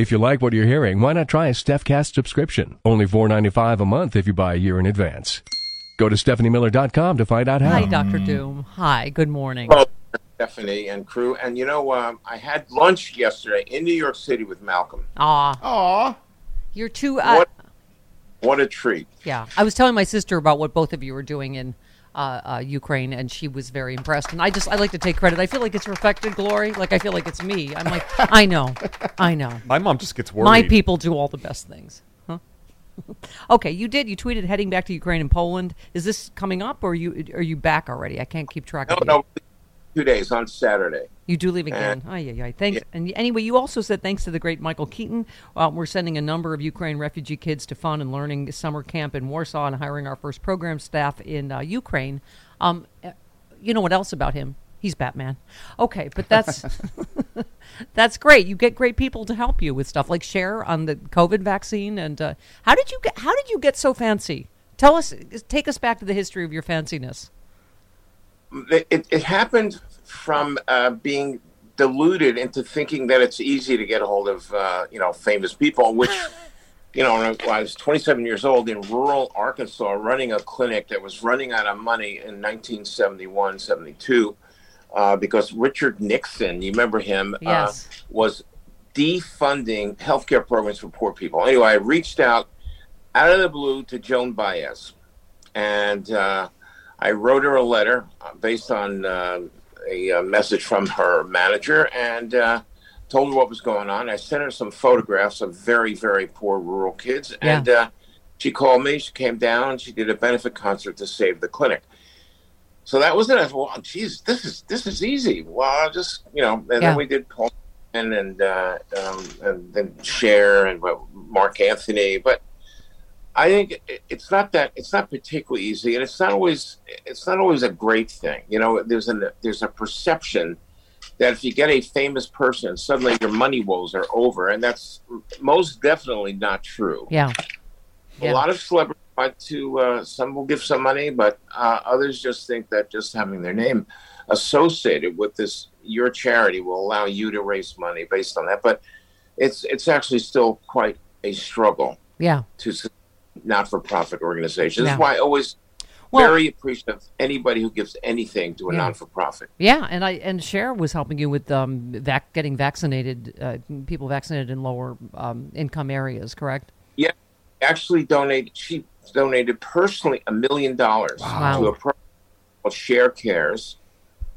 If you like what you're hearing, why not try a StephCast subscription? Only $4.95 a month if you buy a year in advance. Go to StephanieMiller.com to find out how. Hi, Dr. Doom. Hi, good morning. Well, Stephanie and crew. And you know, um, I had lunch yesterday in New York City with Malcolm. Aw, Aw. you're too. Uh, What? What a treat. Yeah, I was telling my sister about what both of you were doing in uh, uh, Ukraine, and she was very impressed. And I just, I like to take credit. I feel like it's reflected glory. Like I feel like it's me. I'm like, I know, I know. My mom just gets worried. My people do all the best things. Huh? okay, you did. You tweeted heading back to Ukraine and Poland. Is this coming up, or are you are you back already? I can't keep track No, of you. no, two days on Saturday. You do leave again. Ay, ay, ay. Thanks. And anyway, you also said thanks to the great Michael Keaton, uh, we're sending a number of Ukraine refugee kids to fun and learning summer camp in Warsaw and hiring our first program staff in uh, Ukraine. Um, uh, you know what else about him? He's Batman. Okay, but that's that's great. You get great people to help you with stuff like Cher on the COVID vaccine. And uh, how did you get? How did you get so fancy? Tell us. Take us back to the history of your fanciness. It, it happened from uh, being deluded into thinking that it's easy to get a hold of, uh, you know, famous people, which, you know, when I was 27 years old in rural Arkansas running a clinic that was running out of money in 1971, 72, uh, because Richard Nixon, you remember him, Yes. uh, was defunding healthcare programs for poor people. Anyway, I reached out out of the blue to Joan Baez, and uh, I wrote her a letter uh, based on uh, a, uh message from her manager and uh, told her what was going on. I sent her some photographs of very, very poor rural kids, Yeah. and uh, she called me. She came down. She did a benefit concert to save the clinic. So that was it. I thought, well, geez, this is this is easy. Well, I'll just you know, and Yeah. then we did Paul and and uh, um, and then Cher and Marc Anthony, but. I think it's not that it's not particularly easy, and it's not always it's not always a great thing. You know, there's an there's a perception that if you get a famous person, suddenly your money woes are over, and that's most definitely not true. Yeah. Yeah. A lot of celebrities want to uh, some will give some money, but uh, others just think that just having their name associated with this your charity will allow you to raise money based on that. But it's it's actually still quite a struggle Yeah. to not for profit organizations. Yeah. That's why I always Well- very appreciative of anybody who gives anything to a Yeah. non for profit. Yeah, and I and Cher was helping you with um, vac- getting vaccinated, uh, people vaccinated in lower um, income areas, correct? Yeah, actually donated. She donated personally a million dollars Wow. to a program called Cher Cares,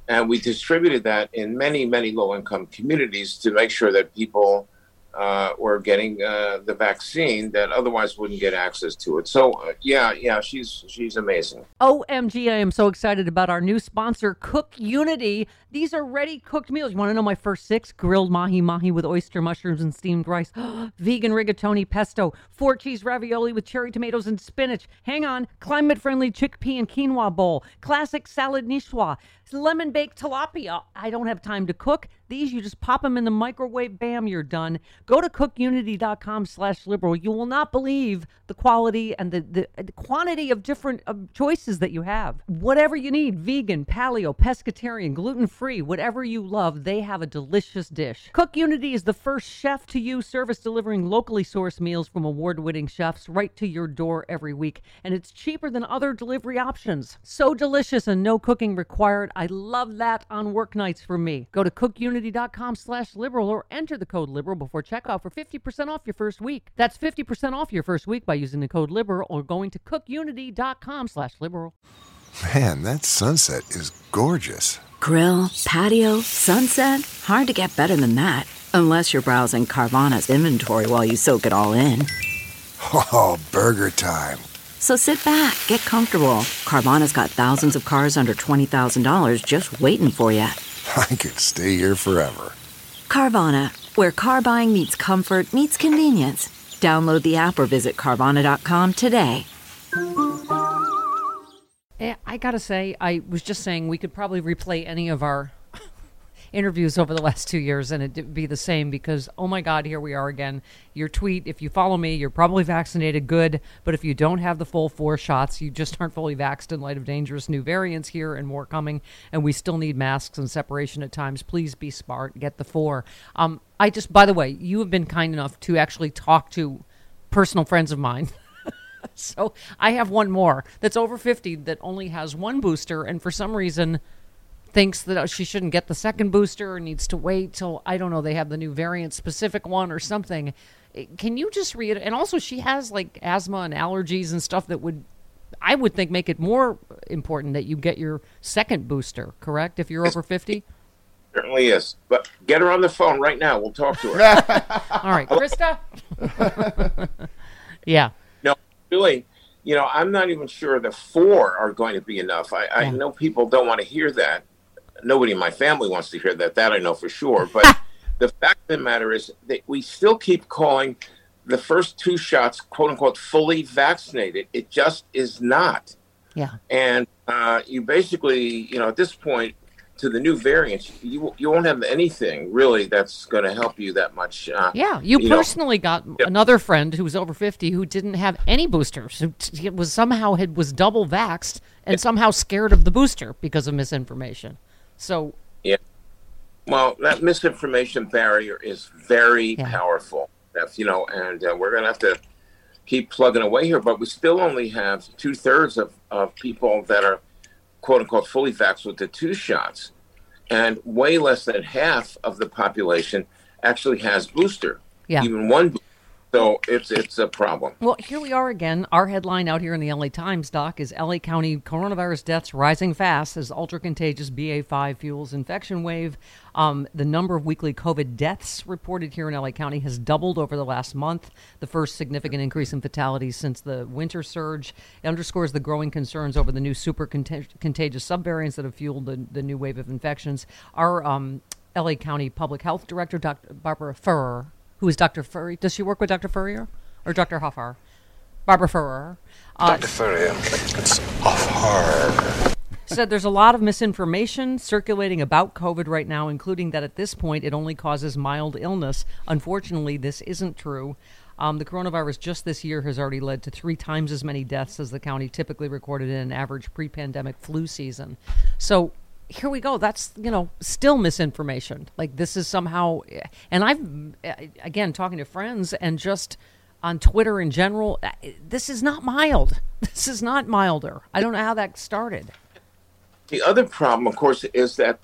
and we distributed that in many, many low income communities to make sure that people uh, were getting uh, the vaccine that otherwise wouldn't get access to it. So uh, yeah, yeah, she's she's amazing. OMG, I am so excited about our new sponsor, Cook Unity. These are ready cooked meals. You want to know my first six? Grilled mahi mahi with oyster mushrooms and steamed rice, vegan rigatoni pesto, four cheese ravioli with cherry tomatoes and spinach. Hang on, climate friendly chickpea and quinoa bowl, classic salad niçoise, lemon baked tilapia. I don't have time to cook. These, you just pop them in the microwave, bam, you're done. Go to cookunity.com slash liberal. You will not believe the quality and the, the, the quantity of different choices that you have. Whatever you need, vegan, paleo, pescatarian, gluten-free, whatever you love, they have a delicious dish. Cook Unity is the first chef-to-you service delivering locally sourced meals from award-winning chefs right to your door every week. And it's cheaper than other delivery options. So delicious and no cooking required. I love that on work nights for me. Go to cookunity.com slash liberal or enter the code liberal before checkout for 50% off your first week. That's 50% off your first week by using the code liberal or going to cookunity.com slash liberal. Man, that sunset is gorgeous. Grill, patio, sunset. Hard to get better than that. Unless you're browsing Carvana's inventory while you soak it all in. Oh, burger time. So sit back, get comfortable. Carvana's got thousands of cars under $20,000 just waiting for you. I could stay here forever. Carvana, where car buying meets comfort, meets convenience. Download the app or visit Carvana.com today. Eh, I gotta say, I was just saying we could probably replay any of our interviews over the last two years and it'd be the same because, oh my God, here we are again. Your tweet, if you follow me, you're probably vaccinated, good. But if you don't have the full four shots, you just aren't fully vaxxed in light of dangerous new variants here and more coming. And we still need masks and separation at times. Please be smart, get the four. Um, I just, by the way, you have been kind enough to actually talk to personal friends of mine. so I have one more that's over 50 that only has one booster. And for some reason, thinks that she shouldn't get the second booster or needs to wait till I don't know they have the new variant specific one or something. Eh, Can you just read it? And also, she has like asthma and allergies and stuff that would, I would think, make it more important that you get your second booster. Correct? If you're over fifty. Certainly is. But get her on the phone right now. We'll talk to her. All right, Krista. yeah. no, really, you know, I'm not even sure the four are going to be enough. I, I know people don't want to hear that. Nobody in my family wants to hear that. That I know for sure. But the fact of the matter is that we still keep calling the first two shots, quote unquote, fully vaccinated. It just is not. Yeah. And uh, you basically, you know, at this point, to the new variants, you you won't have anything really that's going to help you that much. Uh, Yeah, you, you know, personally got another friend who was over fifty who didn't have any boosters. Who t- was somehow had was double vaxxed and somehow scared of the booster because of misinformation. So Yeah. Well, that misinformation barrier is very Yeah. powerful. That's you know, and uh, we're to have to keep plugging away here. But we still only have two thirds of, of people that are quote unquote fully vaxxed with the two shots, and way less than half of the population actually has booster. Yeah. Even one. bo- So it's it's a problem. Well, here we are again. Our headline out here in the LA Times, Doc, is LA County coronavirus deaths rising fast as ultra contagious BA5 fuels infection wave. Um, the number of weekly COVID deaths reported here in LA County has doubled over the last month, the first significant increase in fatalities since the winter surge. It underscores the growing concerns over the new super contag- contagious subvariants that have fueled the, the new wave of infections. Our um, LA County Public Health Director, Dr. Barbara Ferrer, who is Dr. Furry. Does she work with Dr. Furrier or Dr. Hoffar? Barbara Ferrer. Uh, Dr. Furrier, it's off hard. said there's a lot of misinformation circulating about COVID right now, including that at this point it only causes mild illness. Unfortunately, this isn't true. Um, the coronavirus just this year has already led to three times as many deaths as the county typically recorded in an average pre pandemic flu season. So here we go. That's, you know, still misinformation. Like this is somehow, and I've, again, talking to friends and just on Twitter in general, this is not mild. This is not milder. I don't know how that started. The other problem, of course, is that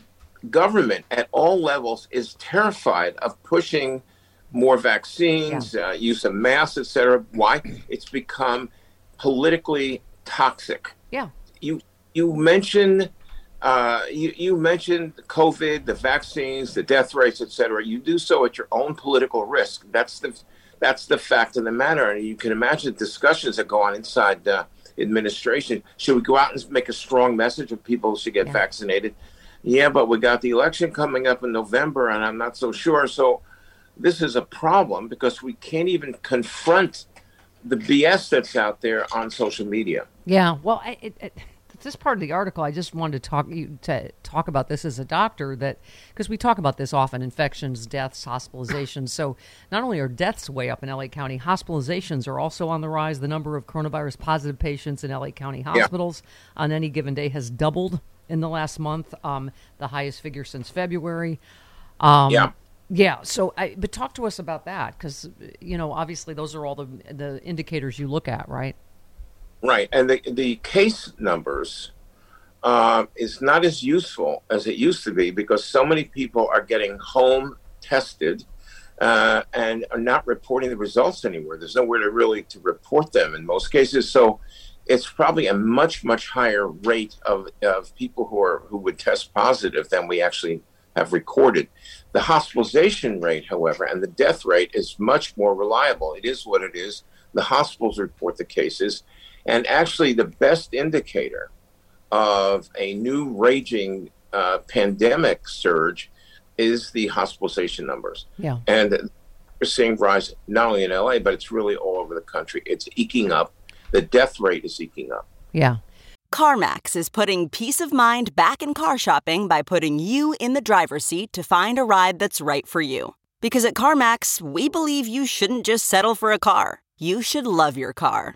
government at all levels is terrified of pushing more vaccines, uh, use of masks, etc. Why? It's become politically toxic. Yeah. You you mentioned uh, you you mentioned COVID, the vaccines, the death rates, et cetera. You do so at your own political risk. That's the that's the fact of the matter. And you can imagine discussions that go on inside the administration. Should we go out and make a strong message of people should get Yeah. vaccinated? Yeah, but we got the election coming up in November, and I'm not so sure. So this is a problem because we can't even confront the BS that's out there on social media. Yeah, well, I, it, it, this part of the article, I just wanted to talk you to talk about this as a doctor that because we talk about this often: infections, deaths, hospitalizations. so not only are deaths way up in LA County, hospitalizations are also on the rise. The number of coronavirus positive patients in LA County hospitals yeah. on any given day has doubled in the last month, um, the highest figure since February. Um, yeah. Yeah. So, I, but talk to us about that because you know, obviously, those are all the the indicators you look at, right? Right, and the the case numbers uh, is not as useful as it used to be because so many people are getting home tested uh, and are not reporting the results anywhere. There's nowhere to really to report them in most cases. So it's probably a much much higher rate of, of people who are who would test positive than we actually have recorded. The hospitalization rate, however, and the death rate is much more reliable. It is what it is. The hospitals report the cases and actually, the best indicator of a new raging uh, pandemic surge is the hospitalization numbers. Yeah. And we're seeing rise not only in LA, but it's really all over the country. It's eking up. The death rate is eking up. Yeah. CarMax is putting peace of mind back in car shopping by putting you in the driver's seat to find a ride that's right for you. Because at CarMax, we believe you shouldn't just settle for a car, you should love your car.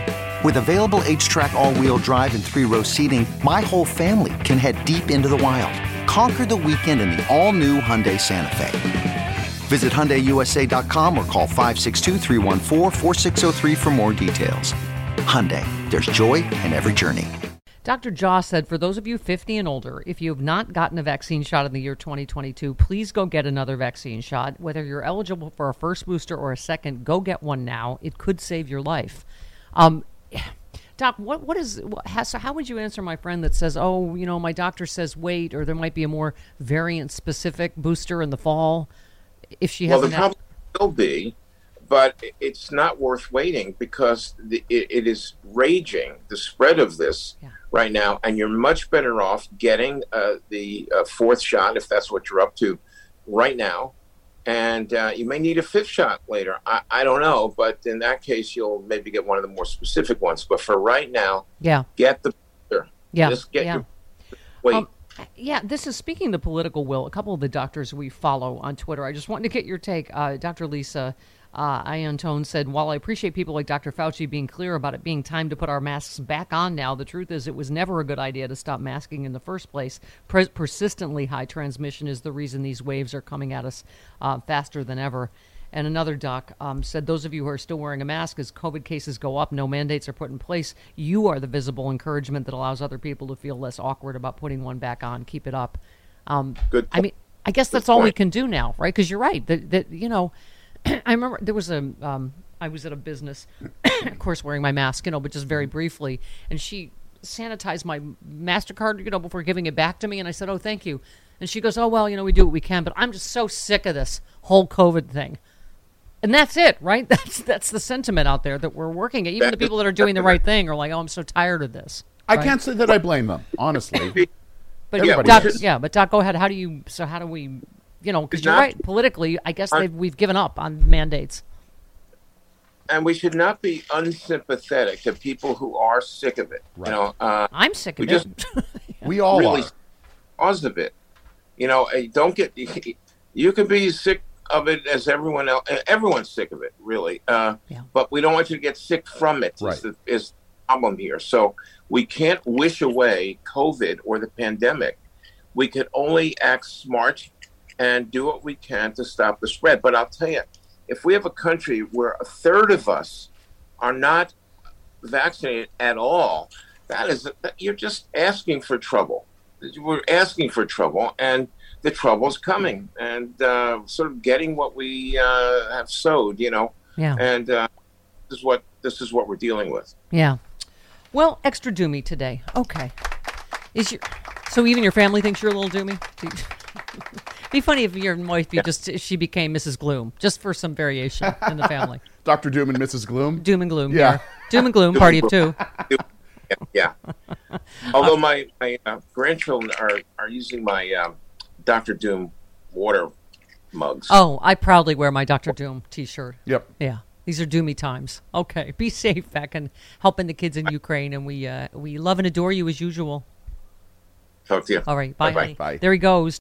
With available HTRAC all-wheel drive and three-row seating, my whole family can head deep into the wild. Conquer the weekend in the all-new Hyundai Santa Fe. Visit HyundaiUSA.com or call 562 for more details. Hyundai, there's joy in every journey. Dr. Jha said, for those of you 50 and older, if you have not gotten a vaccine shot in the year 2022, please go get another vaccine shot. Whether you're eligible for a first booster or a second, go get one now. It could save your life. Um, Doc, what what is how, so how would you answer my friend that says, "Oh, you know, my doctor says wait, or there might be a more variant specific booster in the fall"? If she has? well, there probably will be, but it's not worth waiting because the, it, it is raging the spread of this yeah. right now, and you're much better off getting uh, the uh, fourth shot if that's what you're up to right now and uh, you may need a fifth shot later. I, I don't know, but in that case, you'll maybe get one of the more specific ones. But for right now, yeah, get the yeah, just get yeah. your wait. Um, yeah, this is speaking the political will. A couple of the doctors we follow on Twitter. I just wanted to get your take, uh, Dr. Lisa uh, Iannattone said, While I appreciate people like Dr. Fauci being clear about it being time to put our masks back on now, the truth is it was never a good idea to stop masking in the first place. Pers- persistently high transmission is the reason these waves are coming at us uh, faster than ever. And another doc um, said, Those of you who are still wearing a mask as COVID cases go up, no mandates are put in place. You are the visible encouragement that allows other people to feel less awkward about putting one back on. Keep it up. Um, Good. I mean, I guess that's all we can do now, right? Because you're right. That, that you know, I remember there was a. Um, I was at a business, of course, wearing my mask, you know, but just very briefly, and she sanitized my Mastercard, you know, before giving it back to me, and I said, "Oh, thank you." And she goes, "Oh well, you know, we do what we can, but I'm just so sick of this whole COVID thing." And that's it, right? That's that's the sentiment out there that we're working at. Even the people that are doing the right thing are like, "Oh, I'm so tired of this." I can't say that I blame them, honestly. but yeah, Doc, yeah, but Doc, go ahead. How do you? So how do we you know, because you're right. Politically, I guess we've given up on mandates. And we should not be unsympathetic to people who are sick of it. Right. You know, uh, I'm sick of we it. Just we all really are. Cause of it. You know, don't get. You can be sick of it as everyone else. Everyone's sick of it, really. Uh, yeah. But we don't want you to get sick from it. Right. Is the, is the problem here? So we can't wish away COVID or the pandemic. We can only act smart and do what we can to stop the spread. But I'll tell you, if we have a country where a third of us are not vaccinated at all, that is you're just asking for trouble. We're asking for trouble, and the trouble's coming, and uh, sort of getting what we uh, have sowed, you know. Yeah. And uh, this is what this is what we're dealing with. Yeah. Well, extra doomy today. Okay. Is your so even your family thinks you're a little doomy? Do you- Be funny if your wife you just she became Mrs. Gloom, just for some variation in the family. Dr. Doom and Mrs. Gloom. Doom and gloom. Yeah. here. Doom and gloom. Party of two. Yeah. Although my my uh, grandchildren are are using my um, Doctor Doom water mugs. Oh, I proudly wear my Doctor Doom T-shirt. Yep. Yeah. These are doomy times. Okay, be safe back and helping the kids in Ukraine, and we uh, we love and adore you as usual. Talk to you. All right, bye. Bye-bye. Bye. There he goes.